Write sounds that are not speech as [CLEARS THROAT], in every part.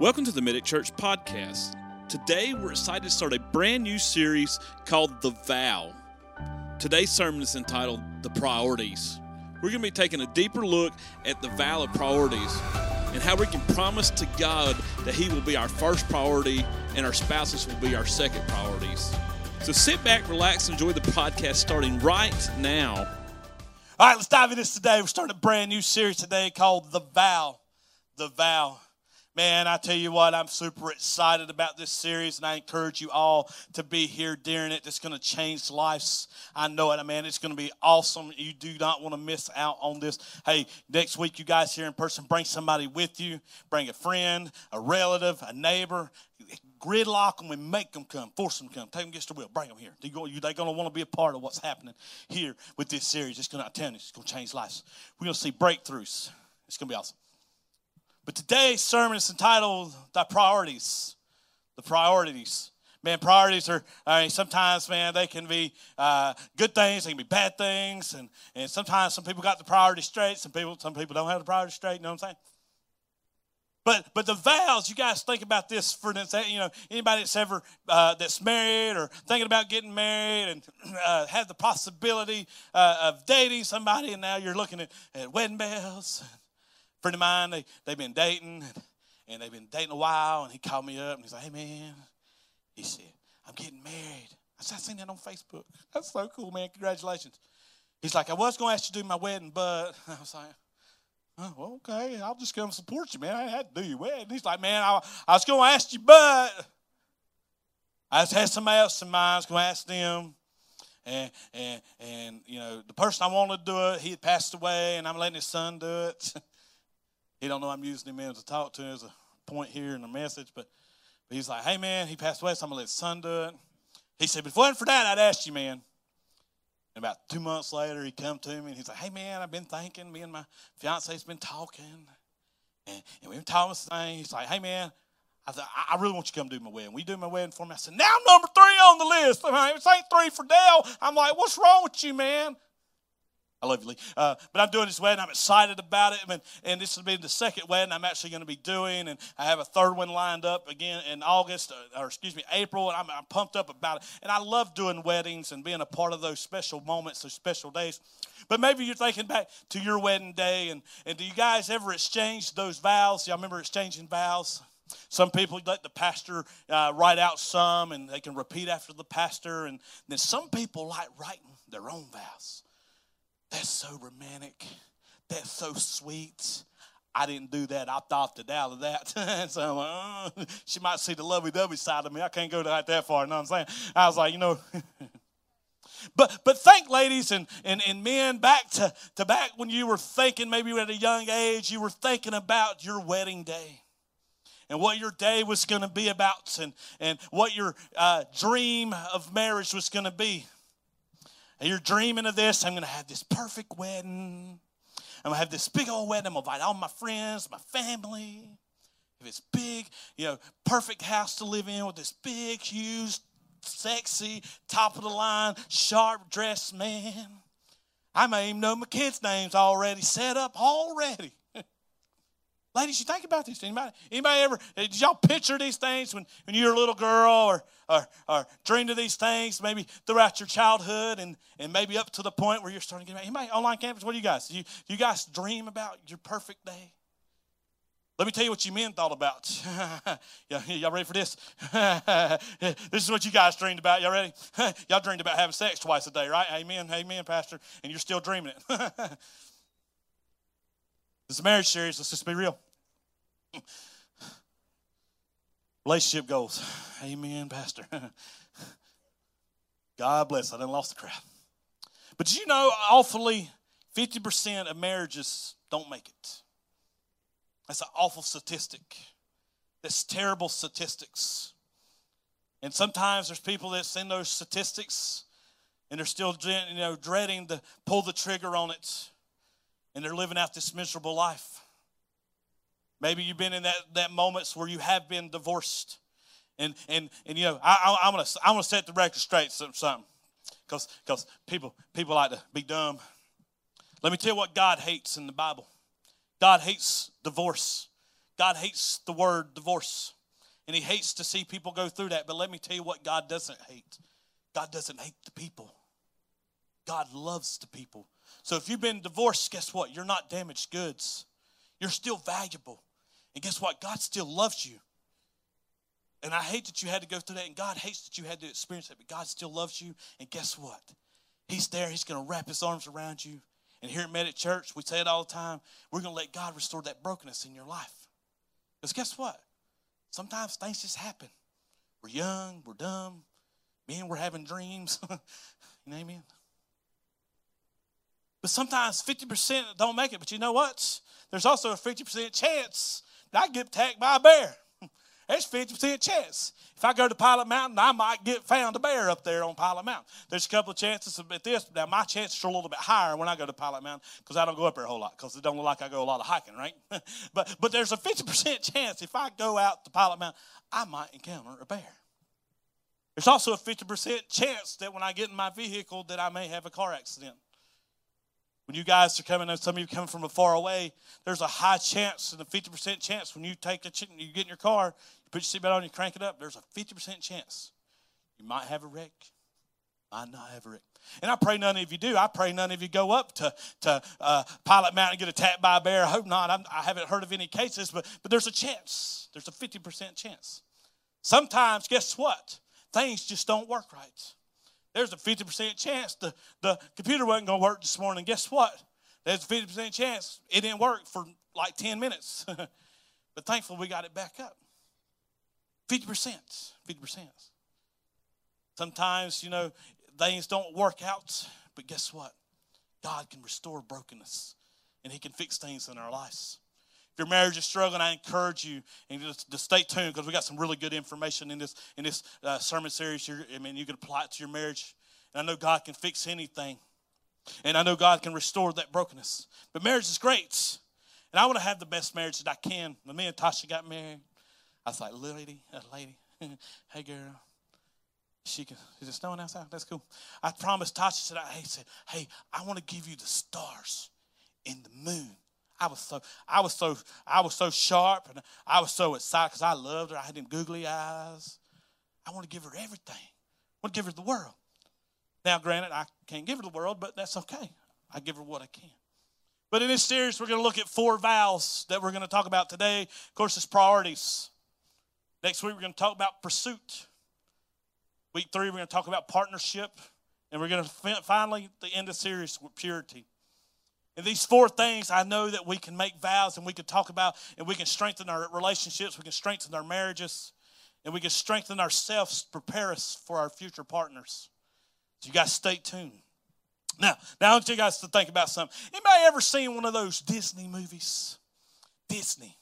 Welcome to the Medic Church podcast. Today we're excited to start a brand new series called The Vow. Today's sermon is entitled The Priorities. We're going to be taking a deeper look at the vow of priorities and how we can promise to God that He will be our first priority and our spouses will be our second priorities. So sit back, relax, enjoy the podcast starting right now. All right, let's dive into this today. We're starting a brand new series today called The Vow. The Vow. Man, I tell you what, I'm super excited about this series, and I encourage you all to be here during it. It's going to change lives. I know it, man. It's going to be awesome. You do not want to miss out on this. Hey, next week, you guys here in person, bring somebody with you. Bring a friend, a relative, a neighbor. Gridlock them and make them come. Force them to come. Take them against the will. Bring them here. They're going to want to be a part of what's happening here with this series. It's going to, I tell you, it's going to change lives. We're going to see breakthroughs. It's going to be awesome. But today's sermon is entitled The Priorities. The Priorities. Man, priorities are, I mean, sometimes, man, they can be uh, good things, they can be bad things, and, and sometimes some people got the priorities straight, some people, some people don't have the priorities straight, you know what I'm saying? But but the vows, you guys think about this for you know, anybody that's ever uh, that's married or thinking about getting married and [CLEARS THROAT] uh, have the possibility uh, of dating somebody, and now you're looking at, at wedding bells friend of mine, they, they've been dating and, they've been dating a while, and he called me up and he's like, hey, man, he said, I'm getting married. I said, I seen that on Facebook. That's so cool, man. Congratulations. He's like, I was going to ask you to do my wedding, but [LAUGHS] I was like, oh, well, okay, I'll just come support you, man. I had to do your wedding. He's like, man, I, I was going to ask you, but I just had somebody else in mind. I was going to ask them. And, and, and, you know, the person I wanted to do it, he had passed away, and I'm letting his son do it. [LAUGHS] He don't know I'm using him as a talk to as a point here in the message, but, but he's like, hey man, he passed away, so I'm gonna let his son do it. He said, if it wasn't for that, I'd ask you, man. And about two months later, he come to me and he's like, hey man, I've been thinking, me and my fiance's been talking. And, and we've been talking this thing. He's like, hey man, I said, I really want you to come do my wedding. We do my wedding for me. I said, now I'm number three on the list. [LAUGHS] I mean, it ain't three for Dale. I'm like, what's wrong with you, man? I love you, Lee. Uh, but I'm doing this wedding. I'm excited about it. And, and this will be the second wedding I'm actually going to be doing. And I have a third one lined up again in August, uh, or excuse me, April. And I'm, I'm pumped up about it. And I love doing weddings and being a part of those special moments, those special days. But maybe you're thinking back to your wedding day. And, and do you guys ever exchange those vows? Y'all remember exchanging vows? Some people let the pastor uh, write out some and they can repeat after the pastor. And then some people like writing their own vows. That's so romantic. That's so sweet. I didn't do that. I opted out of that. [LAUGHS] so like, oh, she might see the lovey dovey side of me. I can't go that, that far. You know what I'm saying? I was like, you know. [LAUGHS] but but think, ladies and, and, and men, back to, to back when you were thinking, maybe at a young age, you were thinking about your wedding day and what your day was going to be about and, and what your uh, dream of marriage was going to be and you're dreaming of this, I'm going to have this perfect wedding. I'm going to have this big old wedding. I'm going to invite all my friends, my family. If it's big, you know, perfect house to live in with this big, huge, sexy, top of the line, sharp dressed man. I may even know my kids' names already set up already. [LAUGHS] Ladies, you think about this. Anybody, anybody ever, did y'all picture these things when, when you were a little girl or, or, or dreamed of these things maybe throughout your childhood and, and maybe up to the point where you're starting to get married? Anybody online campus, what do you guys? Do you, do you guys dream about your perfect day? Let me tell you what you men thought about. [LAUGHS] y'all ready for this? [LAUGHS] this is what you guys dreamed about. Y'all ready? [LAUGHS] y'all dreamed about having sex twice a day, right? Amen, amen, Pastor. And you're still dreaming it. This is marriage series. Let's just be real. Relationship goals. Amen, Pastor. [LAUGHS] God bless. I done lost the crowd. But you know, awfully, 50% of marriages don't make it. That's an awful statistic. That's terrible statistics. And sometimes there's people that send those statistics and they're still you know, dreading to pull the trigger on it and they're living out this miserable life. Maybe you've been in that, that moments where you have been divorced. And, and, and you know, I, I, am going to I'm gonna set the record straight something because because people, people like to be dumb. Let me tell you what God hates in the Bible God hates divorce. God hates the word divorce. And he hates to see people go through that. But let me tell you what God doesn't hate God doesn't hate the people, God loves the people. So if you've been divorced, guess what? You're not damaged goods. You're still valuable. And guess what? God still loves you. And I hate that you had to go through that, and God hates that you had to experience that, but God still loves you. And guess what? He's there. He's going to wrap his arms around you. And here at Medic Church, we say it all the time we're going to let God restore that brokenness in your life. Because guess what? Sometimes things just happen. We're young, we're dumb, men, we're having dreams. [LAUGHS] you know what I mean? But sometimes 50% don't make it. But you know what? There's also a 50% chance I get attacked by a bear. [LAUGHS] There's 50% chance. If I go to Pilot Mountain, I might get found a bear up there on Pilot Mountain. There's a couple of chances at this. Now, my chances are a little bit higher when I go to Pilot Mountain because I don't go up there a whole lot because it don't look like I go a lot of hiking, right? [LAUGHS] but, but there's a 50% chance if I go out to Pilot Mountain, I might encounter a bear. There's also a 50% chance that when I get in my vehicle that I may have a car accident. When you guys are coming, and some of you coming from far away, there's a high chance and a 50% chance when you take a, you get in your car, you put your seatbelt on, you crank it up, there's a 50% chance you might have a wreck, might not have a wreck. And I pray none of you do. I pray none of you go up to, to uh, Pilot Mountain and get attacked by a bear. I hope not. I'm, I have not heard of any cases, but, but there's a chance. There's a 50% chance. Sometimes, guess what? Things just don't work right. There's a 50% chance the, the computer wasn't going to work this morning. Guess what? There's a 50% chance it didn't work for like 10 minutes. [LAUGHS] but thankfully, we got it back up. 50%. 50%. Sometimes, you know, things don't work out, but guess what? God can restore brokenness and He can fix things in our lives your marriage is struggling, I encourage you and just, to stay tuned because we got some really good information in this in this uh, sermon series. You're, I mean, you can apply it to your marriage, and I know God can fix anything, and I know God can restore that brokenness. But marriage is great, and I want to have the best marriage that I can. When me and Tasha got married, I was like, "Lady, a lady, [LAUGHS] hey girl." She can, is it snowing outside? That's cool. I promised Tasha, said, I said, hey, I want to give you the stars in the moon I was so I was so I was so sharp and I was so excited because I loved her. I had them googly eyes. I want to give her everything. I want to give her the world. Now, granted, I can't give her the world, but that's okay. I give her what I can. But in this series, we're going to look at four vows that we're going to talk about today. Of course, it's priorities. Next week, we're going to talk about pursuit. Week three, we're going to talk about partnership. And we're going to finally, the end of the series, with purity. And these four things I know that we can make vows and we can talk about and we can strengthen our relationships, we can strengthen our marriages, and we can strengthen ourselves, prepare us for our future partners. So you guys stay tuned. Now, now I want you guys to think about something. Anybody ever seen one of those Disney movies? Disney.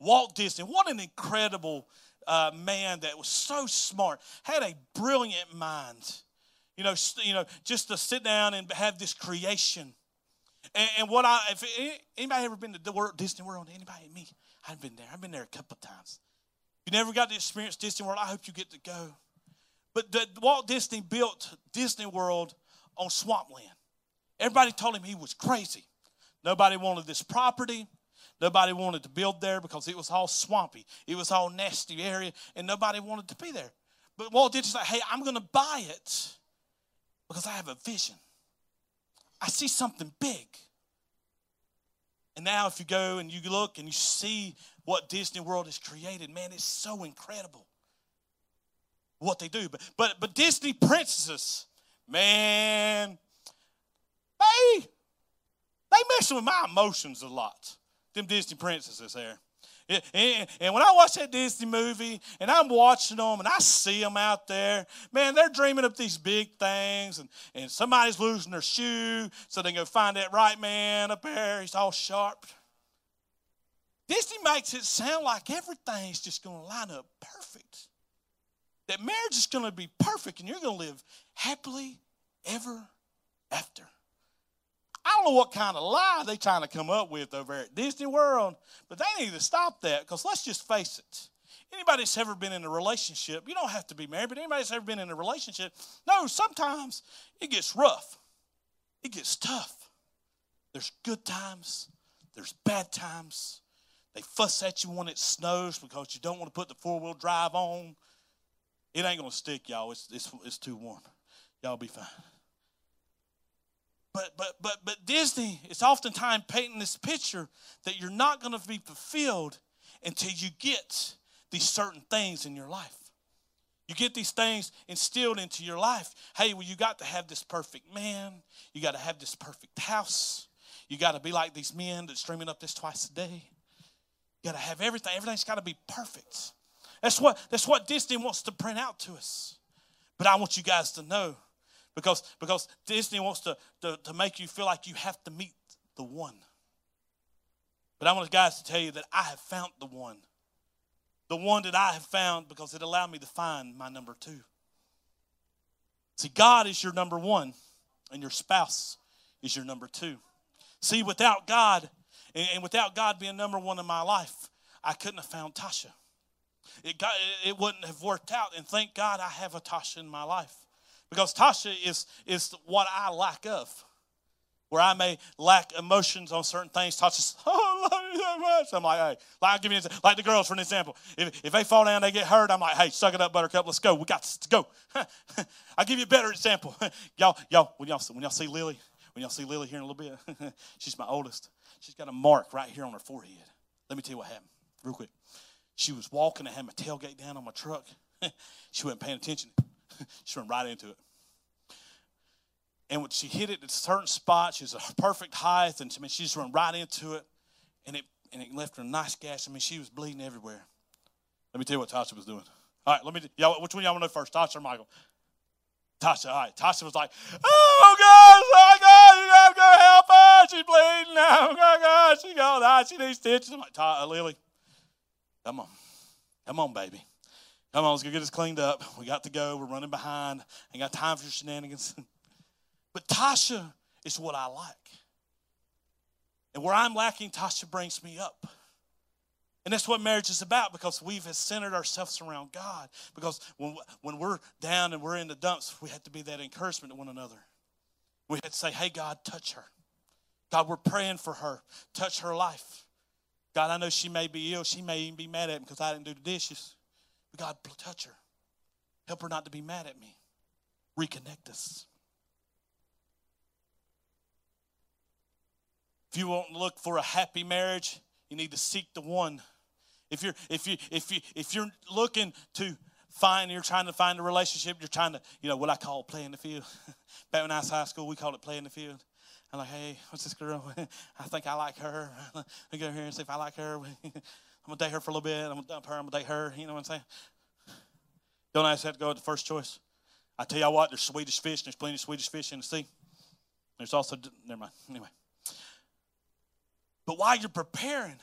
Walt Disney. What an incredible uh, man that was so smart, had a brilliant mind. You know, you know, just to sit down and have this creation and, and what I, if anybody ever been to the World, Disney World? Anybody? Me? I've been there. I've been there a couple of times. You never got to experience Disney World, I hope you get to go. But the, Walt Disney built Disney World on swampland. Everybody told him he was crazy. Nobody wanted this property. Nobody wanted to build there because it was all swampy. It was all nasty area, and nobody wanted to be there. But Walt Disney said, "Hey, I'm going to buy it because I have a vision." I see something big. And now, if you go and you look and you see what Disney World has created, man, it's so incredible what they do. But but but Disney princesses, man, they they mess with my emotions a lot. Them Disney princesses there. And when I watch that Disney movie and I'm watching them and I see them out there, man, they're dreaming up these big things and, and somebody's losing their shoe so they go find that right man up there. He's all sharp. Disney makes it sound like everything's just going to line up perfect. That marriage is going to be perfect and you're going to live happily ever after. I don't know what kind of lie they're trying to come up with over at Disney World, but they need to stop that because let's just face it. Anybody that's ever been in a relationship, you don't have to be married, but anybody that's ever been in a relationship, no, sometimes it gets rough. It gets tough. There's good times, there's bad times. They fuss at you when it snows because you don't want to put the four wheel drive on. It ain't going to stick, y'all. It's, it's, it's too warm. Y'all be fine. But, but, but, but Disney is oftentimes painting this picture that you're not going to be fulfilled until you get these certain things in your life. You get these things instilled into your life. Hey, well, you got to have this perfect man. You got to have this perfect house. You got to be like these men that's streaming up this twice a day. You got to have everything. Everything's got to be perfect. That's what, that's what Disney wants to print out to us. But I want you guys to know because, because Disney wants to, to, to make you feel like you have to meet the one. But I want guys to tell you that I have found the one the one that I have found because it allowed me to find my number two. See, God is your number one, and your spouse is your number two. See, without God, and without God being number one in my life, I couldn't have found Tasha. It, got, it wouldn't have worked out, and thank God I have a Tasha in my life. Because Tasha is, is what I lack of where I may lack emotions on certain things. Tasha [LAUGHS] oh, I love you so much. I'm like, hey, like, I'll give you like the girls for an example. If, if they fall down, they get hurt. I'm like, hey, suck it up, Buttercup. Let's go. We got to go. [LAUGHS] I'll give you a better example. [LAUGHS] y'all, y'all, when y'all when y'all see Lily, when y'all see Lily here in a little bit, she's my oldest. She's got a mark right here on her forehead. Let me tell you what happened, real quick. She was walking. I had my tailgate down on my truck. she wasn't paying attention. [LAUGHS] she went right into it. And when she hit it at a certain spot, she was a perfect height, and I mean, she just went right into it, and it and it left her a nice gash. I mean, she was bleeding everywhere. Let me tell you what Tasha was doing. All right, let me. Y'all, which one y'all want to know first, Tasha or Michael? Tasha. All right, Tasha was like, "Oh God, oh God, you gotta go help her. She's bleeding now. Oh God, she's gonna die. She needs stitches." I'm like, uh, Lily, come on, come on, baby." Come on, let's go get this cleaned up. We got to go. We're running behind. Ain't got time for your shenanigans. [LAUGHS] But Tasha is what I like. And where I'm lacking, Tasha brings me up. And that's what marriage is about because we've centered ourselves around God. Because when, when we're down and we're in the dumps, we have to be that encouragement to one another. We have to say, hey, God, touch her. God, we're praying for her. Touch her life. God, I know she may be ill. She may even be mad at me because I didn't do the dishes. God, touch her. Help her not to be mad at me. Reconnect us. If you won't look for a happy marriage, you need to seek the one. If you're if you if you if you're looking to find you're trying to find a relationship, you're trying to, you know, what I call playing the field. [LAUGHS] Back when I was high school, we called it playing the field. I'm like, hey, what's this girl? [LAUGHS] I think I like her. [LAUGHS] Me go here and see if I like her. I'm gonna date her for a little bit. I'm gonna dump her. I'm gonna date her. You know what I'm saying? Don't I have to go with the first choice? I tell you what, there's Swedish fish. There's plenty of Swedish fish in the sea. There's also never mind. Anyway, but while you're preparing,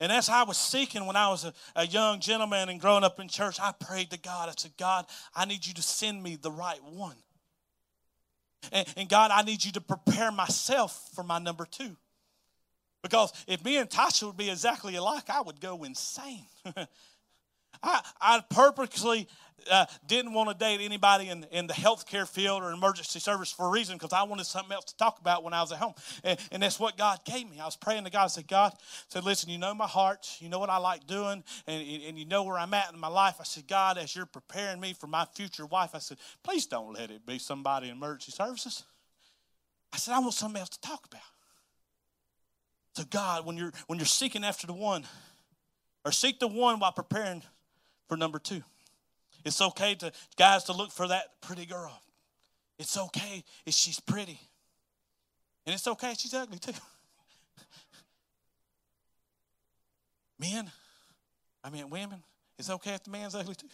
and as I was seeking when I was a, a, young gentleman and growing up in church, I prayed to God. I said, God, I need you to send me the right one. And, and God, I need you to prepare myself for my number two. Because if me and Tasha would be exactly alike, I would go insane. [LAUGHS] I, I purposely uh, didn't want to date anybody in, in the healthcare field or emergency service for a reason because I wanted something else to talk about when I was at home. And, and that's what God gave me. I was praying to God. I said, God, I said, listen, you know my heart. You know what I like doing. And, and you know where I'm at in my life. I said, God, as you're preparing me for my future wife, I said, please don't let it be somebody in emergency services. I said, I want something else to talk about. So God, when you're when you're seeking after the one, or seek the one while preparing for number two. It's okay to guys to look for that pretty girl. It's okay if she's pretty. And it's okay if she's ugly too. [LAUGHS] Men, I mean women, it's okay if the man's ugly too.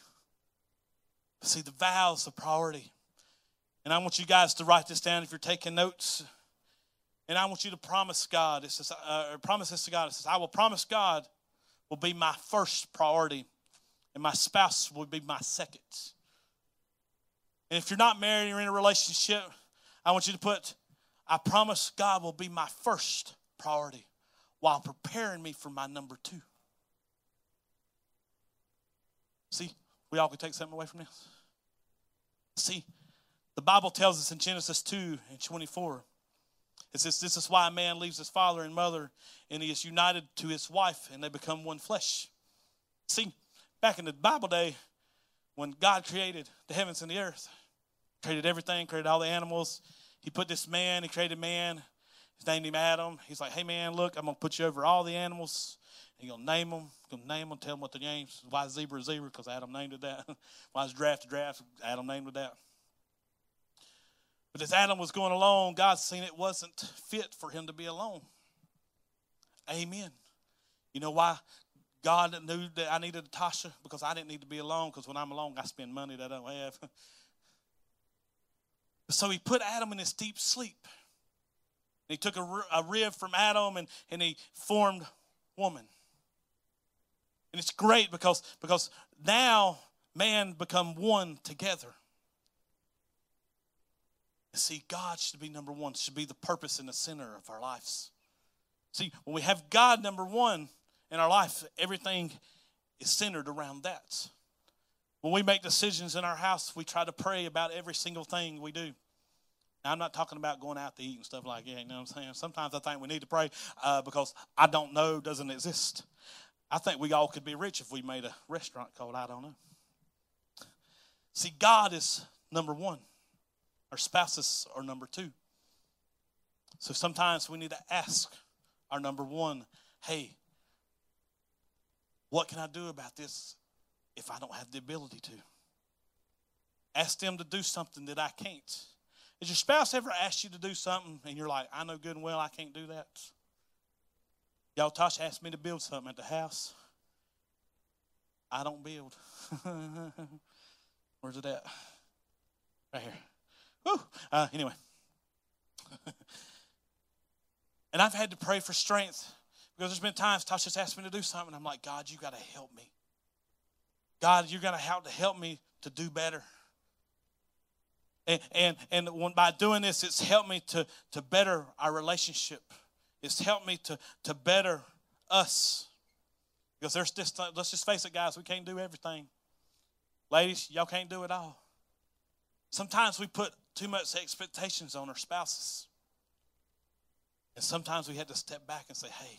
See, the vows of priority. And I want you guys to write this down if you're taking notes. And I want you to promise God. It says, uh, promise this to God. It says, I will promise God will be my first priority and my spouse will be my second. And if you're not married, you're in a relationship, I want you to put, I promise God will be my first priority while preparing me for my number two. See, we all can take something away from this. See, the Bible tells us in Genesis 2 and 24, It says, This is why a man leaves his father and mother and he is united to his wife and they become one flesh. See, back in the Bible day, when God created the heavens and the earth, created everything, created all the animals, he put this man, he created man, he named him Adam. He's like, hey man, look, I'm gonna put you over all the animals. And you're gonna name them, gonna name them, tell them what the names. Why zebra zebra? Because Adam named it that. [LAUGHS] Why is a giraffe? Adam named it that. But as Adam was going along, God seen it wasn't fit for him to be alone. Amen. You know why God knew that I needed Tasha? Because I didn't need to be alone, because when I'm alone, I spend money that I don't have. [LAUGHS] so he put Adam in his deep sleep. He took a, a rib from Adam and, and he formed woman. And it's great because, because now man become one together. See, God should be number one, should be the purpose and the center of our lives. See, when we have God number one in our life, everything is centered around that. When we make decisions in our house, we try to pray about every single thing we do. Now, I'm not talking about going out to eat and stuff like that. You know what I'm saying? Sometimes I think we need to pray uh, because I don't know doesn't exist. I think we all could be rich if we made a restaurant called I don't know. See, God is number one. Our spouses are number two. So sometimes we need to ask our number one, hey, what can I do about this if I don't have the ability to? Ask them to do something that I can't. Has your spouse ever asked you to do something and you're like, I know good and well I can't do that? Y'all, Tasha asked me to build something at the house. I don't build. [LAUGHS] Where's it at? Right here. Uh, anyway. [LAUGHS] and I've had to pray for strength because there's been times Tosh Tasha's asked me to do something. I'm like, God, you got to help me. God, you're going to have to help me to do better. And, and, and when, by doing this, it's helped me to, to better our relationship. It's helped me to, to better us. Because there's this, let's just face it, guys, we can't do everything. Ladies, y'all can't do it all. Sometimes we put too much expectations on our spouses. And sometimes we had to step back and say, hey,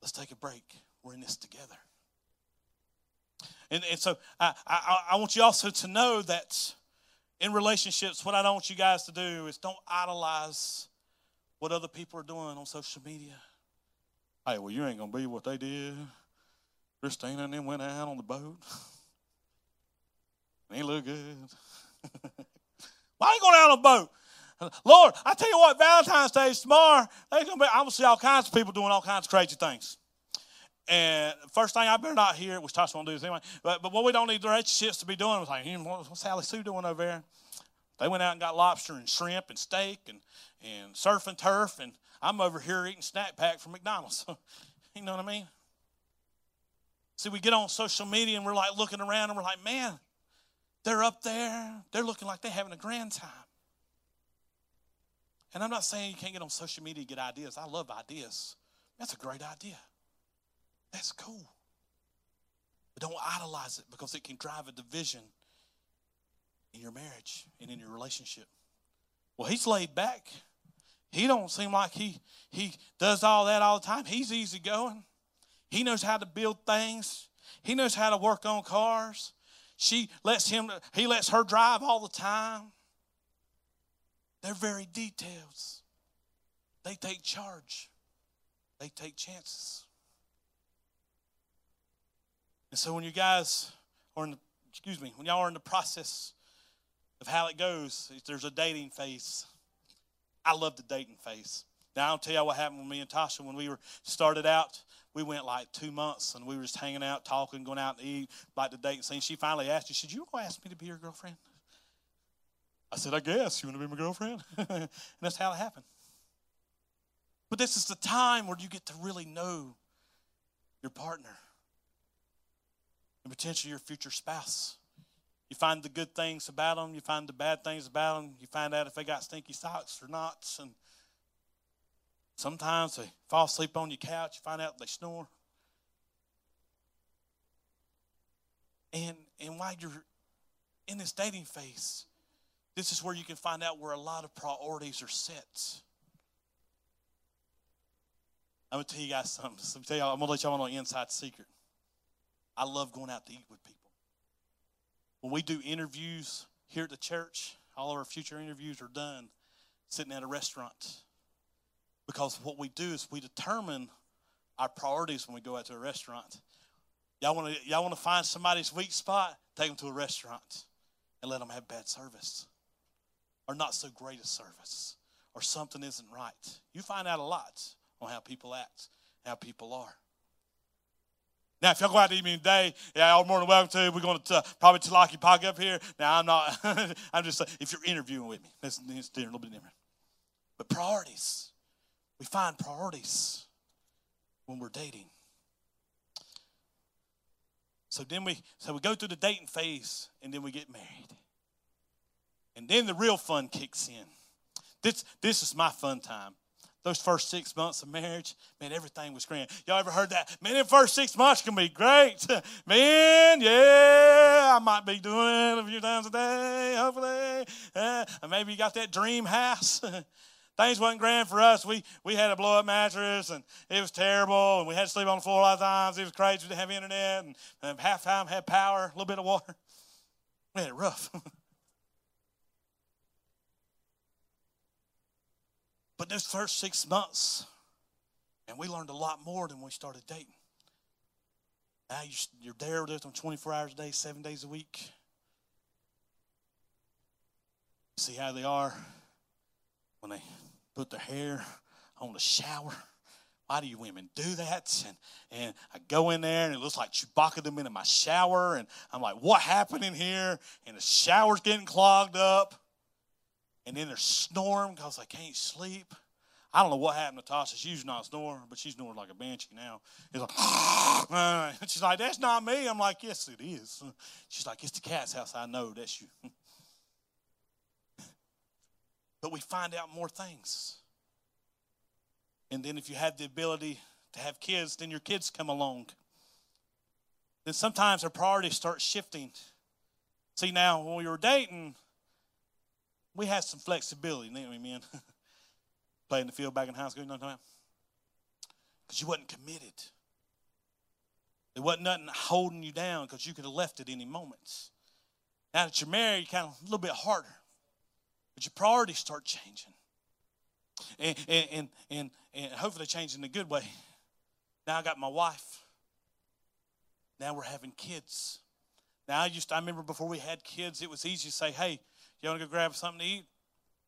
let's take a break. We're in this together. And, and so I, I, I want you also to know that in relationships, what I don't want you guys to do is don't idolize what other people are doing on social media. Hey, well, you ain't going to be what they did. Christina and them went out on the boat. [LAUGHS] they look good. [LAUGHS] Why ain't going out on a boat? Lord, I tell you what, Valentine's Day is tomorrow. Gonna I'm to see all kinds of people doing all kinds of crazy things. And first thing I better not hear, which Tasha won't do this anyway, but, but what we don't need the relationships to be doing was like, hmm, what's Sally Sue doing over there? They went out and got lobster and shrimp and steak and, and surf and turf, and I'm over here eating snack pack from McDonald's. [LAUGHS] you know what I mean? See, we get on social media and we're like looking around and we're like, man, they're up there. They're looking like they're having a grand time. And I'm not saying you can't get on social media get ideas. I love ideas. That's a great idea. That's cool. But don't idolize it because it can drive a division in your marriage and in your relationship. Well, he's laid back. He don't seem like he he does all that all the time. He's easy going. He knows how to build things. He knows how to work on cars. She lets him he lets her drive all the time. They're very details. They take charge. They take chances. And so when you guys are in the, excuse me, when y'all are in the process of how it goes, there's a dating phase. I love the dating phase. Now I'll tell you what happened with me and Tasha when we were started out. We went like two months and we were just hanging out, talking, going out to eat, like the dating scene. She finally asked me, "Should you go ask me to be your girlfriend?" I said, "I guess you want to be my girlfriend," [LAUGHS] and that's how it happened. But this is the time where you get to really know your partner and potentially your future spouse. You find the good things about them, you find the bad things about them, you find out if they got stinky socks or not. And sometimes they fall asleep on your couch, you find out they snore. And, and while you're in this dating phase, this is where you can find out where a lot of priorities are set. I'm gonna tell you guys something. So I'm, tell you, I'm gonna let y'all know an inside secret. I love going out to eat with people. When we do interviews here at the church, all of our future interviews are done sitting at a restaurant. Because what we do is we determine our priorities when we go out to a restaurant. Y'all want to y'all want to find somebody's weak spot? Take them to a restaurant and let them have bad service or not so great a service or something isn't right. You find out a lot on how people act, how people are. Now, if y'all go out to evening day, yeah, all morning welcome to. We're going to uh, probably Tulaki Park up here. Now, I'm not. [LAUGHS] I'm just saying, if you're interviewing with me, that's, that's a little bit different. But priorities, we find priorities when we're dating. So then we, so we go through the dating phase, and then we get married, and then the real fun kicks in. This, this is my fun time those first six months of marriage, man, everything was grand. Y'all ever heard that? Man, the first six months can be great. [LAUGHS] Man, yeah, I might be doing it a few times a day, hopefully. Uh, maybe you got that dream house. [LAUGHS] Things wasn't grand for us. We we had a blow up mattress and it was terrible, and we had to sleep on the floor a lot of times. It was crazy. We didn't have internet, and, and half time had power, a little bit of water. We had it rough. [LAUGHS] But those first six months, and we learned a lot more than we started dating. Now you're there with them 24 hours a day, seven days a week. See how they are when they put their hair on the shower. Why do you women do that? And, and I go in there and it looks like Chewbacca them in my shower. And I'm like, what happened in here? And the shower's getting clogged up and then they're snoring because they can't sleep. I don't know what happened to Tasha. She's not snoring, but she's snoring like a banshee now. It's like, [LAUGHS] she's like, that's not me. I'm like, yes, it is. She's like, it's the cat's house. I know that's you. [LAUGHS] but we find out more things. And then if you have the ability to have kids, then your kids come along. Then sometimes our priorities start shifting. See, now when we were dating, we had some flexibility, didn't we, man? [LAUGHS] Playing the field back in high school, you know what I'm talking? Because you wasn't committed. There wasn't nothing holding you down because you could have left at any moment. Now that you're married, you kind of a little bit harder. But your priorities start changing. And, and, and, and, hopefully change in a good way. Now I got my wife. Now we're having kids. Now I used to, I remember before we had kids, it was easy to say, hey, you want to go grab something to eat?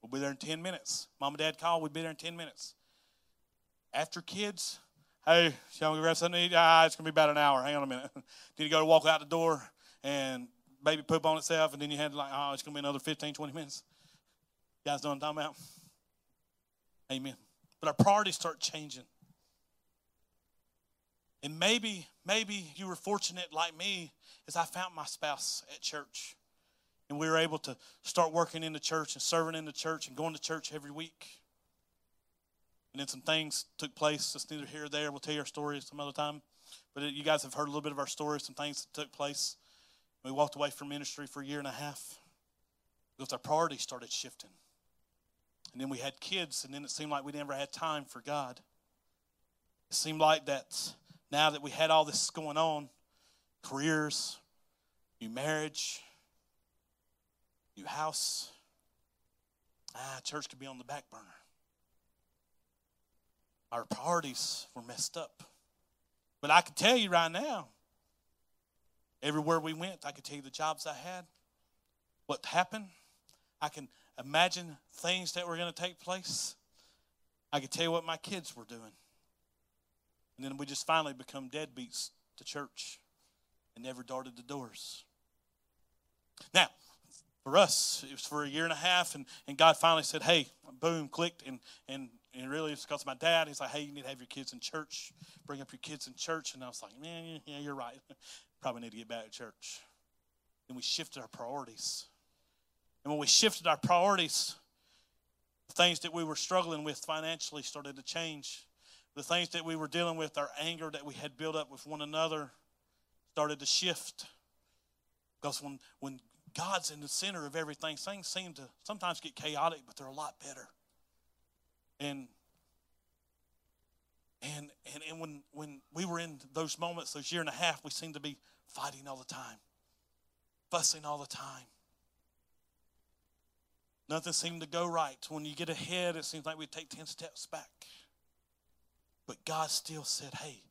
We'll be there in 10 minutes. Mom and dad call, we'll be there in 10 minutes. After kids, hey, you want to go grab something to eat? Ah, it's going to be about an hour. Hang on a minute. [LAUGHS] then you go to walk out the door and baby poop on itself, and then you had to like, oh, it's going to be another 15, 20 minutes. You guys know what I'm talking about? Amen. But our priorities start changing. And maybe, maybe you were fortunate like me as I found my spouse at church and we were able to start working in the church and serving in the church and going to church every week. And then some things took place. It's neither here or there. We'll tell our story some other time. But you guys have heard a little bit of our story, some things that took place. We walked away from ministry for a year and a half because our priorities started shifting. And then we had kids, and then it seemed like we never had time for God. It seemed like that now that we had all this going on careers, new marriage, new house. Ah, church could be on the back burner. Our priorities were messed up. But I can tell you right now, everywhere we went, I could tell you the jobs I had, what happened. I can imagine things that were going to take place. I could tell you what my kids were doing. And then we just finally become deadbeats to church and never darted the doors. Now, for us, it was for a year and a half, and, and God finally said, hey, boom, clicked, and, and, and really it's because my dad. He's like, hey, you need to have your kids in church. Bring up your kids in church. And I was like, man, yeah, you're right. [LAUGHS] Probably need to get back to church. And we shifted our priorities. And when we shifted our priorities, things that we were struggling with financially started to change. The things that we were dealing with, our anger that we had built up with one another, started to shift. Because when, when God's in the center of everything, things seem to sometimes get chaotic, but they're a lot better. And and and, and when when we were in those moments, those year and a half, we seemed to be fighting all the time, fussing all the time. Nothing seemed to go right. When you get ahead, it seems like we take 10 steps back. But God still said, hey,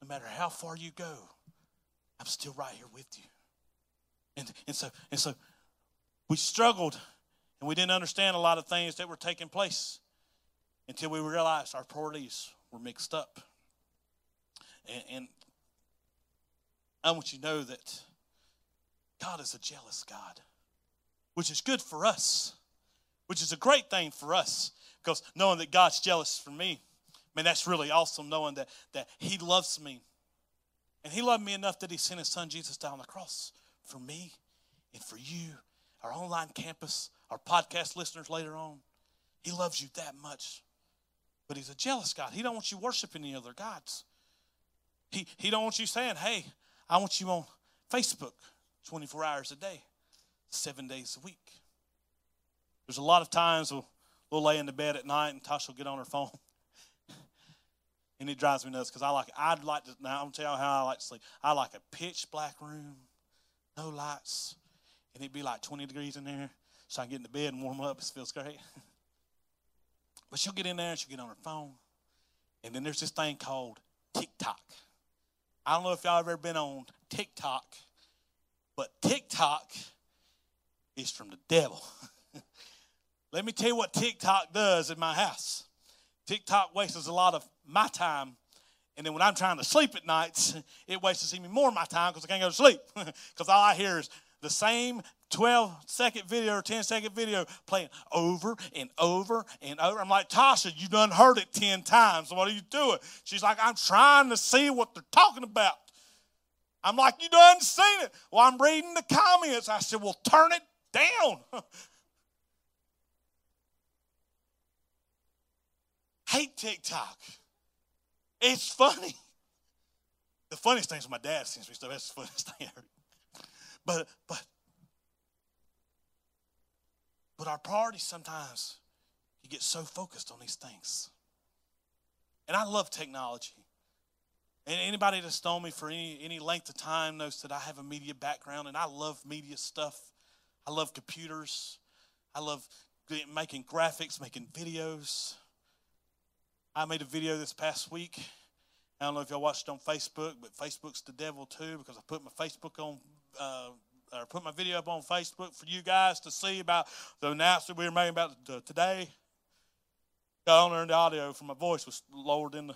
no matter how far you go, I'm still right here with you. And, and, so, and so we struggled and we didn't understand a lot of things that were taking place until we realized our priorities were mixed up. And, and I want you to know that God is a jealous God, which is good for us, which is a great thing for us because knowing that God's jealous for me, man, that's really awesome knowing that, that He loves me. And He loved me enough that He sent His Son Jesus down the cross for me and for you, our online campus, our podcast listeners later on. He loves you that much. But He's a jealous God. He don't want you worshiping any other gods. He, he don't want you saying, hey, I want you on Facebook 24 hours a day, seven days a week. There's a lot of times we'll, we'll lay in the bed at night and Tasha will get on her phone. [LAUGHS] and it drives me nuts because I like I'd like to now I'm tell you how I like to sleep. I like a pitch black room, no lights, and it'd be like 20 degrees in there, so I can get in the bed and warm up. It feels great. [LAUGHS] but she'll get in there and she'll get on her phone. And then there's this thing called TikTok. I don't know if y'all ever been on TikTok, but TikTok is from the devil. [LAUGHS] Let me tell you what TikTok does in my house. TikTok wastes a lot of my time. And then when I'm trying to sleep at nights, [LAUGHS] it wastes even more of my time because I can't go to sleep. [LAUGHS] Because all I hear is the same 12 second video or 10 second video playing over and over and over. I'm like, Tasha, you done heard it 10 times. What are you doing? She's like, I'm trying to see what they're talking about. I'm like, you done seen it. Well, I'm reading the comments. I said, well, turn it down. [LAUGHS] Hate TikTok. It's funny. The funniest thing is my dad sends me stuff. That's the funniest [LAUGHS] thing ever. But but but our priorities sometimes you get so focused on these things. And I love technology. And anybody that's known me for any, any length of time knows that I have a media background and I love media stuff. I love computers. I love making graphics, making videos. I made a video this past week. I don't know if y'all watched on Facebook, but Facebook's the devil too because I put my Facebook on uh, or put my video up on Facebook for you guys to see about the announcement we were making about today. There and the audio from my voice was lowered in the.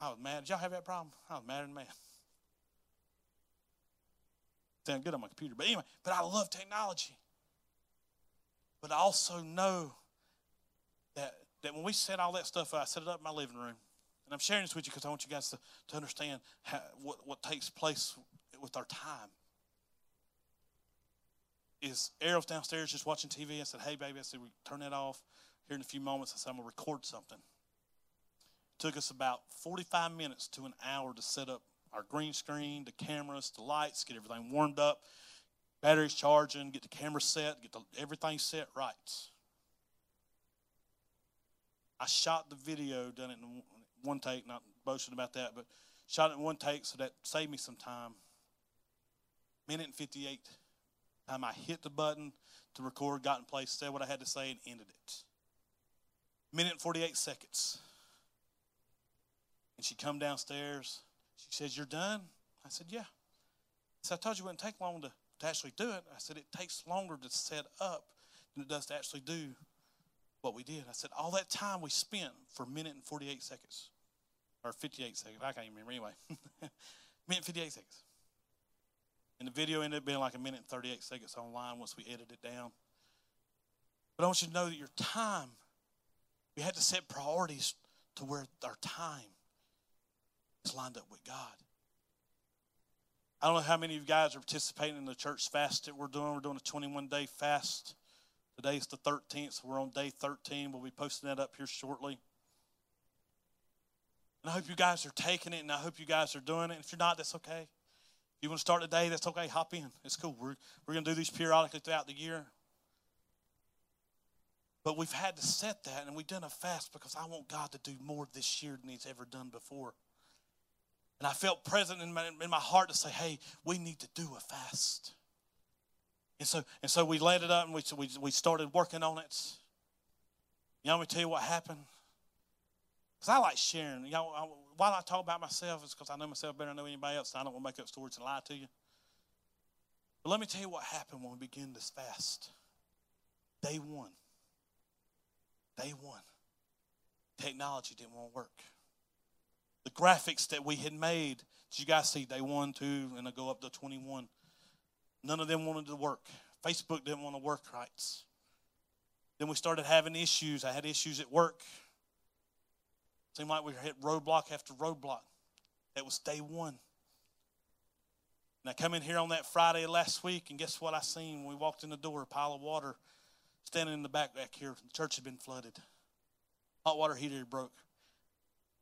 I was mad. Did y'all have that problem? I was mad and mad. Sound good on my computer. But anyway, but I love technology. But I also know that, that when we set all that stuff up, I set it up in my living room. And I'm sharing this with you because I want you guys to, to understand how, what, what takes place with our time is Errol's downstairs just watching TV. I said, Hey, baby, I said, we turn that off. Here in a few moments, I said, I'm going to record something. It took us about 45 minutes to an hour to set up our green screen, the cameras, the lights, get everything warmed up, batteries charging, get the camera set, get the, everything set right. I shot the video, done it in one take, not boasting about that, but shot it in one take, so that saved me some time. Minute and 58 time I hit the button to record, got in place, said what I had to say, and ended it. Minute and 48 seconds. And she come downstairs. She says, You're done? I said, Yeah. So I told you it wouldn't take long to, to actually do it. I said, It takes longer to set up than it does to actually do what we did. I said, All that time we spent for a minute and 48 seconds, or 58 seconds, I can't even remember anyway. [LAUGHS] minute 58 seconds. And the video ended up being like a minute and 38 seconds online once we edited it down. But I want you to know that your time, we had to set priorities to where our time is lined up with God. I don't know how many of you guys are participating in the church fast that we're doing. We're doing a 21 day fast. Today's the 13th, so we're on day 13. We'll be posting that up here shortly. And I hope you guys are taking it, and I hope you guys are doing it. If you're not, that's okay If You want to start today? That's okay. Hop in. It's cool. We're, we're going to do these periodically throughout the year. But we've had to set that, and we've done a fast because I want God to do more this year than He's ever done before. And I felt present in my, in my heart to say, hey, we need to do a fast. And so, and so we laid it up and we, we, we started working on it. You know, let me tell you what happened. Because I like sharing. You know, why I talk about myself is because I know myself better than know anybody else. And I don't want to make up stories and lie to you. But let me tell you what happened when we began this fast. Day one. Day one. Technology didn't want to work. The graphics that we had made, did you guys see day one, two, and I go up to 21? None of them wanted to work. Facebook didn't want to work right. Then we started having issues. I had issues at work. Seemed like we hit roadblock after roadblock. That was day one. And I come in here on that Friday last week, and guess what I seen when we walked in the door? A pile of water standing in the back back here. The church had been flooded. Hot water heater broke.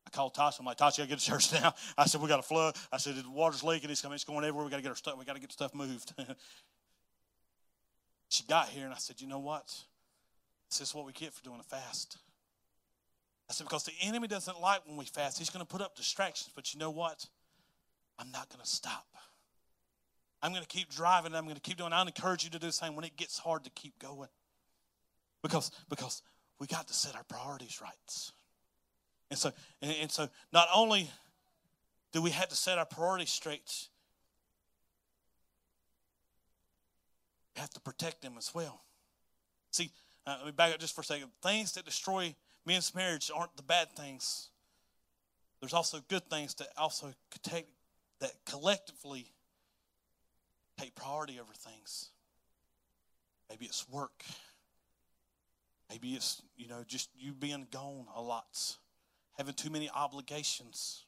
I called Tasha. I'm like, Tasha, I get to church [LAUGHS] now. I said, we got a flood. I said, the water's leaking. It's coming. It's going everywhere. We got to get our stuff. We got to get stuff moved. [LAUGHS] she got here, and I said, you know what? This is what we get for doing a fast. I said, because the enemy doesn't like when we fast. He's going to put up distractions. But you know what? I'm not going to stop. I'm going to keep driving. I'm going to keep doing. I encourage you to do the same when it gets hard to keep going. Because, because we got to set our priorities right. And so, and, and so not only do we have to set our priorities straight, we have to protect them as well. See, uh, let me back up just for a second. Things that destroy men's marriage aren't the bad things. There's also good things that also take that collectively take priority over things. Maybe it's work. Maybe it's you know just you being gone a lot having too many obligations.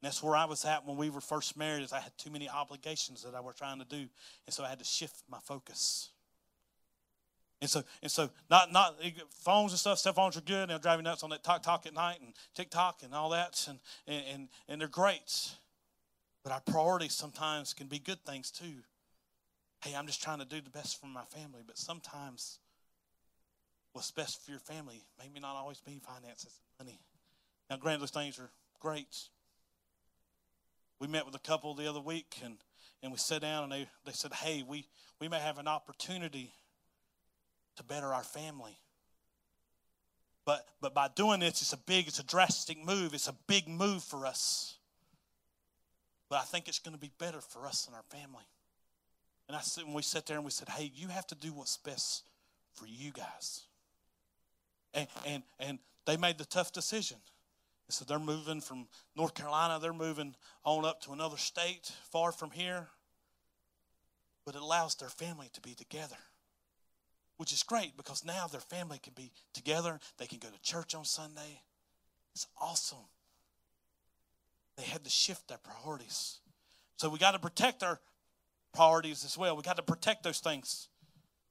And that's where I was at when we were first married, is I had too many obligations that I was trying to do. And so I had to shift my focus. And so, and so, not not phones and stuff. Cell phones are good. They'll drive you nuts on that talk talk at night and TikTok and all that, and and and they're great. But our priorities sometimes can be good things too. Hey, I'm just trying to do the best for my family, but sometimes what's best for your family maybe not always be finances and money. Now, granted, those things are great. We met with a couple the other week and, and we sat down and they, they said, hey, we, we may have an opportunity to better our family. But, but by doing this, it's a big, it's a drastic move. It's a big move for us. But I think it's going to be better for us and our family. And I said, when we sat there and we said, hey, you have to do what's best for you guys. And, and, and they made the tough decision. So they're moving from North Carolina, they're moving on up to another state far from here. But it allows their family to be together, which is great because now their family can be together. They can go to church on Sunday. It's awesome. They had to shift their priorities. So we got to protect our priorities as well. We got to protect those things.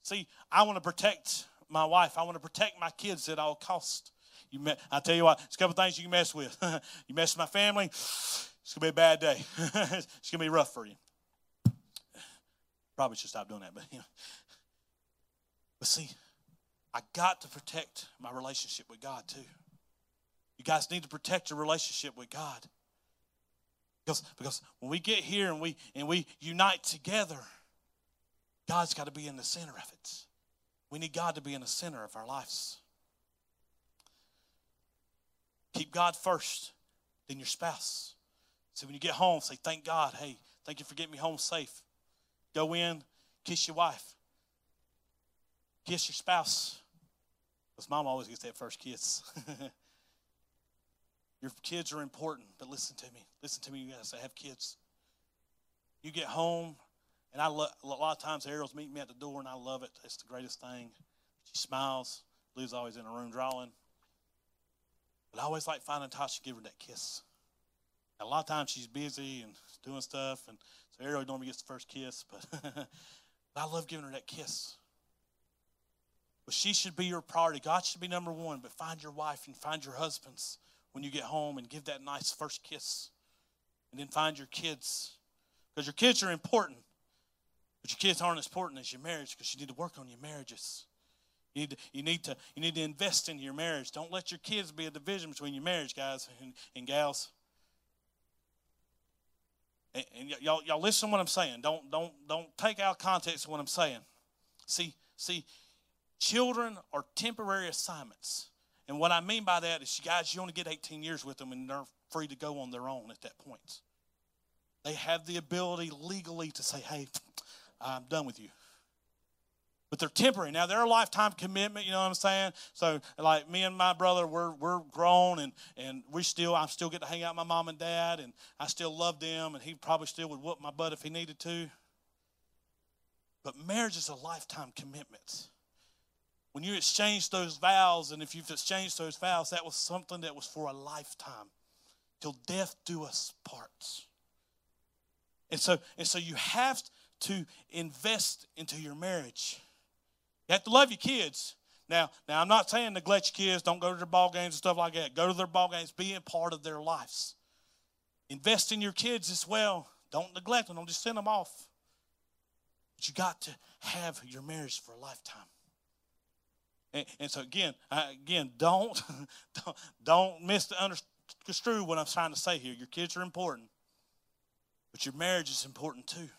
See, I want to protect my wife. I want to protect my kids at all cost. You, me- I tell you what, there's a couple things you can mess with. [LAUGHS] you mess with my family, it's gonna be a bad day. [LAUGHS] it's gonna be rough for you. Probably should stop doing that, but you know. But see, I got to protect my relationship with God too. You guys need to protect your relationship with God. Because, because when we get here and we and we unite together, God's got to be in the center of it. We need God to be in the center of our lives. Keep God first, then your spouse. So when you get home, say, Thank God. Hey, thank you for getting me home safe. Go in, kiss your wife, kiss your spouse. Because mom always gets that first kiss. [LAUGHS] your kids are important, but listen to me. Listen to me, you guys that have kids. You get home, and I lo- a lot of times Ariel's meet me at the door, and I love it. It's the greatest thing. She smiles. Lou's always in a room drawing. But I always like finding Tasha give her that kiss. a lot of times she's busy and doing stuff, and so Ariel normally gets the first kiss. But, [LAUGHS] but I love giving her that kiss. But she should be your priority. God should be number one. But find your wife and find your husbands when you get home and give that nice first kiss. And then find your kids Because your kids are important. But your kids aren't as important as your marriage because you need to work on your marriages. You need, to, you, need to, you need to invest in your marriage. Don't let your kids be a division between your marriage, guys and, and gals. And, and y'all, y'all listen to what I'm saying. Don't, don't, don't take out context of what I'm saying. See, see, children are temporary assignments. And what I mean by that is, guys, you only get 18 years with them and they're free to go on their own at that point. They have the ability legally to say, hey, I'm done with you. But they're temporary. Now they're a lifetime commitment, you know what I'm saying? So like me and my brother, we're we're grown and and we still I still get to hang out with my mom and dad and I still love them and he probably still would whoop my butt if he needed to. But marriage is a lifetime commitment. When you exchange those vows, and if you've exchanged those vows, that was something that was for a lifetime. Till death do us parts. And so, and so you have to invest into your marriage. You have to love your kids. Now, now I'm not saying neglect your kids, don't go to their ball games and stuff like that. Go to their ball games, be a part of their lives. Invest in your kids as well. Don't neglect them, don't just send them off. But you got to have your marriage for a lifetime. And, and so again, I, again, don't, [LAUGHS] don't don't misconstrue what I'm trying to say here. Your kids are important, but your marriage is important too.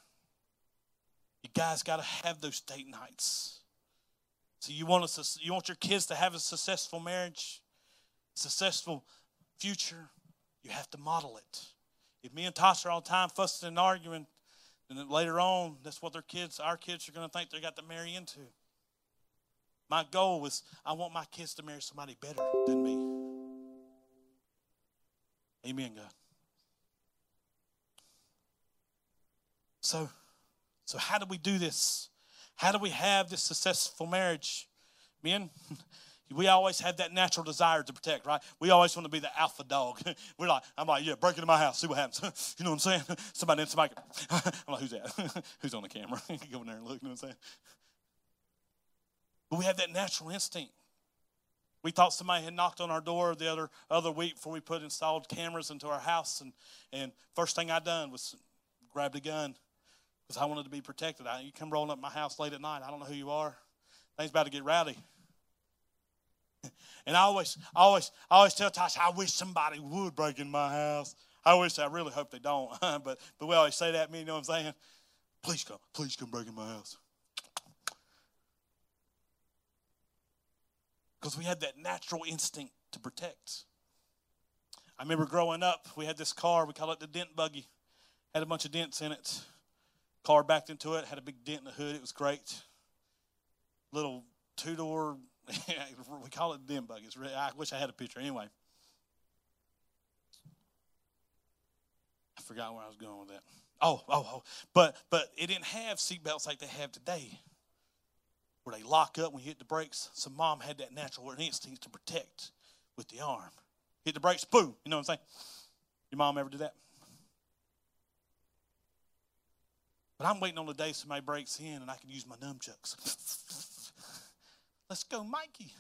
You guys got to have those date nights. So you want us you want your kids to have a successful marriage, successful future. You have to model it. If me and Tasha are all the time fussing and arguing, then later on, that's what their kids, our kids, are going to think they got to marry into. My goal was I want my kids to marry somebody better than me. Amen, God. So, so how do we do this? How do we have this successful marriage? Men, [LAUGHS] we always have that natural desire to protect, right? We always want to be the alpha dog. [LAUGHS] We're like, I'm like, yeah, break into my house, see what happens. [LAUGHS] you know what I'm saying? Somebody, in, somebody, I'm like, who's that? who's on the camera? Go in there and look, you know what I'm saying? But we have that natural instinct. We thought somebody had knocked on our door the other other week before we put installed cameras into our house, and and first thing I done was grabbed a gun because I wanted to be protected. I, you come rolling up my house late at night. I don't know who you are. Things about to get rowdy. [LAUGHS] And I always, I always, I always tell Tasha, I wish somebody would break in my house. I wish, I really hope they don't. [LAUGHS] but, but we always say that. Me, you know what I'm saying? Please come, please come break in my house. Because we had that natural instinct to protect. I remember growing up, we had this car, we call it the dent buggy. Had a bunch of dents in it. Car backed into it, had a big dent in the hood. It was great. Little two door, [LAUGHS] we call it den buggy. Really, I wish I had a picture. Anyway, I forgot where I was going with that. Oh, oh, oh. But but it didn't have seatbelts like they have today, where they lock up when you hit the brakes. So mom had that natural instinct to protect with the arm. Hit the brakes, boom. You know what I'm saying? Your mom ever do that? But I'm waiting on the day somebody breaks in and I can use my nunchucks. Let's go, Mikey.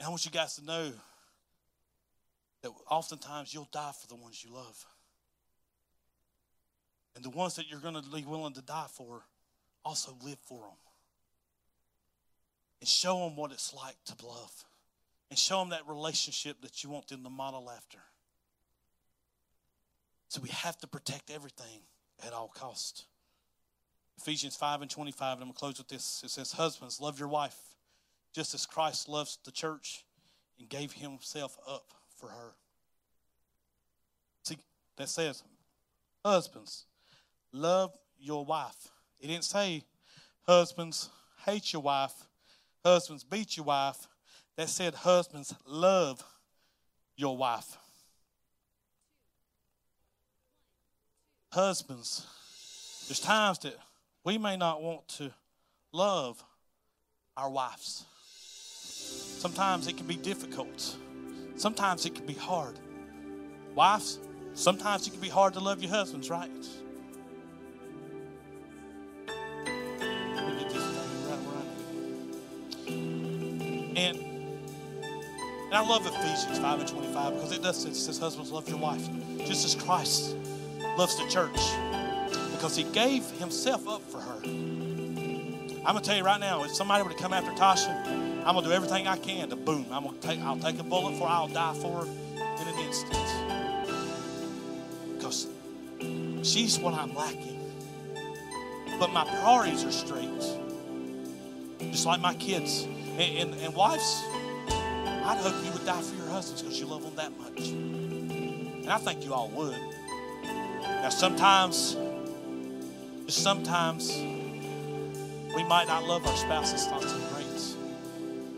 And I want you guys to know that oftentimes you'll die for the ones you love. And the ones that you're going to be willing to die for, also live for them. And show them what it's like to love. And show them that relationship that you want them to model after. So we have to protect everything at all cost. Ephesians 5 and 25, and I'm going to close with this. It says, Husbands, love your wife just as Christ loves the church and gave himself up for her. See, that says, Husbands, love your wife. It didn't say, Husbands, hate your wife. Husbands, beat your wife. That said, Husbands, love your wife. Husbands, there's times that we may not want to love our wives. Sometimes it can be difficult. Sometimes it can be hard. Wives, sometimes it can be hard to love your husbands, right? And And I love Ephesians 5 and 25 because it does say, it says, Husbands, love your wife just as Christ loves the church because he gave himself up for her. I'm to tell you right now, if somebody were to come after Tasha, I'm to do everything I can to boom. I'm to take, I'll take a bullet for her, I'll die for her in an instant. Because she's what I'm lacking. But my priorities are straight. Just like my kids. And, and, and wives, I'd hope you would die for your husbands because you love them that much. And I think you all would. Now, sometimes, just sometimes, we might not love our spouses not so great,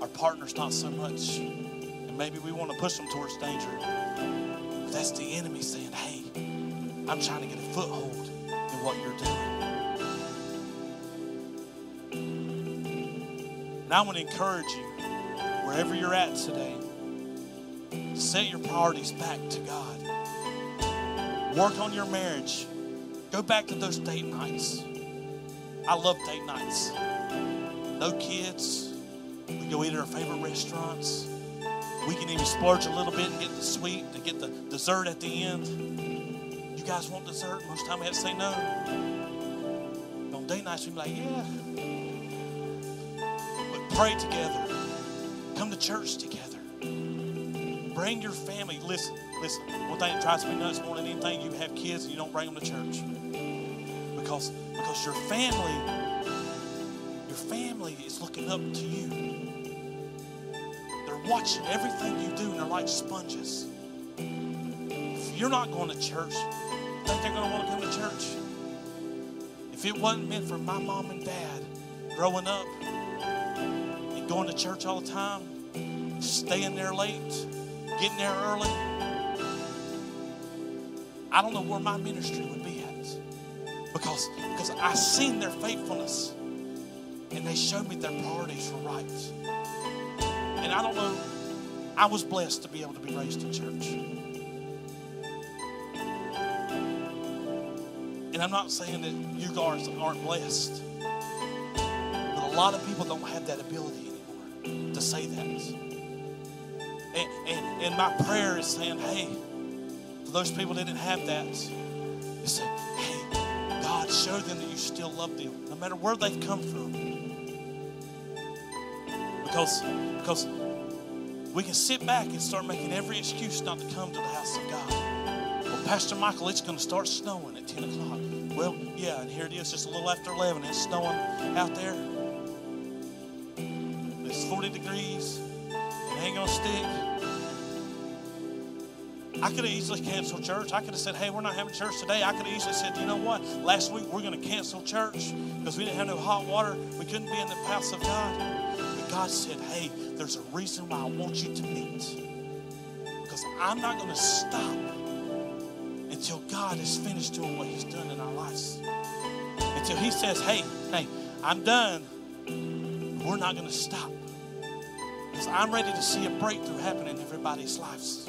our partners not so much, and maybe we want to push them towards danger. But that's the enemy saying, hey, I'm trying to get a foothold in what you're doing. And I want to encourage you, wherever you're at today, set your priorities back to God. Work on your marriage. Go back to those date nights. I love date nights. No kids. We go eat at our favorite restaurants. We can even splurge a little bit and get the sweet, to get the dessert at the end. You guys want dessert? Most time we have to say no. On date nights, we be like, yeah. But pray together. Come to church together. Bring your family. Listen, listen. One thing that drives me nuts more than anything, you have kids and you don't bring them to church. Because, because your family, your family is looking up to you. They're watching everything you do and they're like sponges. If you're not going to church, think they're going to want to come to church? If it wasn't meant for my mom and dad growing up and going to church all the time, staying there late, getting there early, I don't know where my ministry would be at. Because, because I seen their faithfulness and they showed me their priorities were right. And I don't know, I was blessed to be able to be raised in church. And I'm not saying that you guys aren't blessed, but a lot of people don't have that ability anymore to say that. And, and, and my prayer is saying, hey, for those people that didn't have that, is say, hey, God, show them that you still love them, no matter where they've come from. Because, because we can sit back and start making every excuse not to come to the house of God. Well, Pastor Michael, it's going to start snowing at 10 o'clock. Well, yeah, and here it is, just a little after 11. It's snowing out there. It's 40 degrees. It ain't going to stick. I could have easily canceled church. I could have said, hey, we're not having church today. I could have easily said, you know what? Last week we're going to cancel church because we didn't have no hot water. We couldn't be in the house of God. But God said, hey, there's a reason why I want you to meet. Because I'm not going to stop until God is finished doing what He's done in our lives. Until He says, hey, hey, I'm done. We're not going to stop. Because I'm ready to see a breakthrough happen in everybody's lives.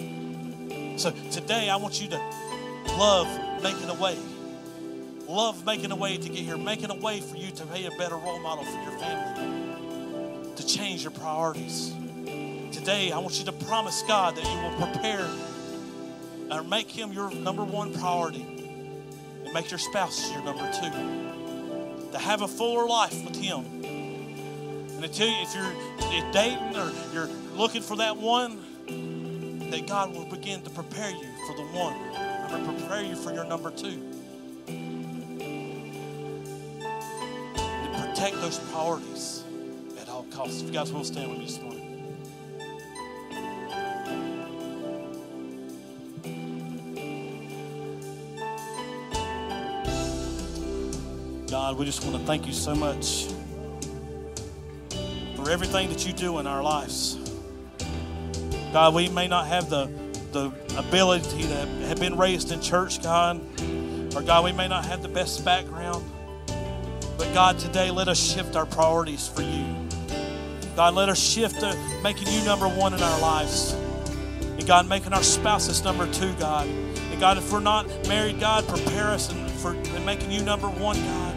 So today I want you to love making a way. Love making a way to get here, making a way for you to be a better role model for your family, to change your priorities. Today I want you to promise God that you will prepare or make Him your number one priority and make your spouse your number two. To have a fuller life with Him. And tell you, if you're dating or you're looking for that one, that God will begin to prepare you for the one. I'm going to prepare you for your number two. To protect those priorities at all costs. If you guys will stand with me this morning. God, we just want to thank you so much for everything that you do in our lives. God, we may not have the, the ability to have been raised in church, God, or God, we may not have the best background. But God, today let us shift our priorities for you. God, let us shift to making you number one in our lives. And God, making our spouses number two, God. And God, if we're not married, God, prepare us and for and making you number one, God.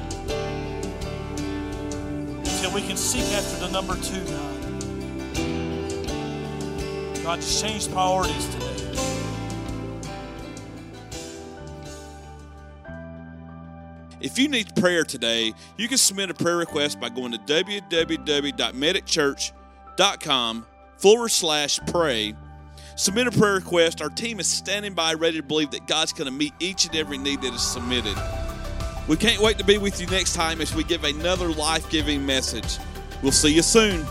Until we can seek after the number two, God. God, just change priorities today. If you need prayer today, you can submit a prayer request by going to www.medicchurch.com forward slash pray. Submit a prayer request. Our team is standing by, ready to believe that God's going to meet each and every need that is submitted. We can't wait to be with you next time as we give another life giving message. We'll see you soon.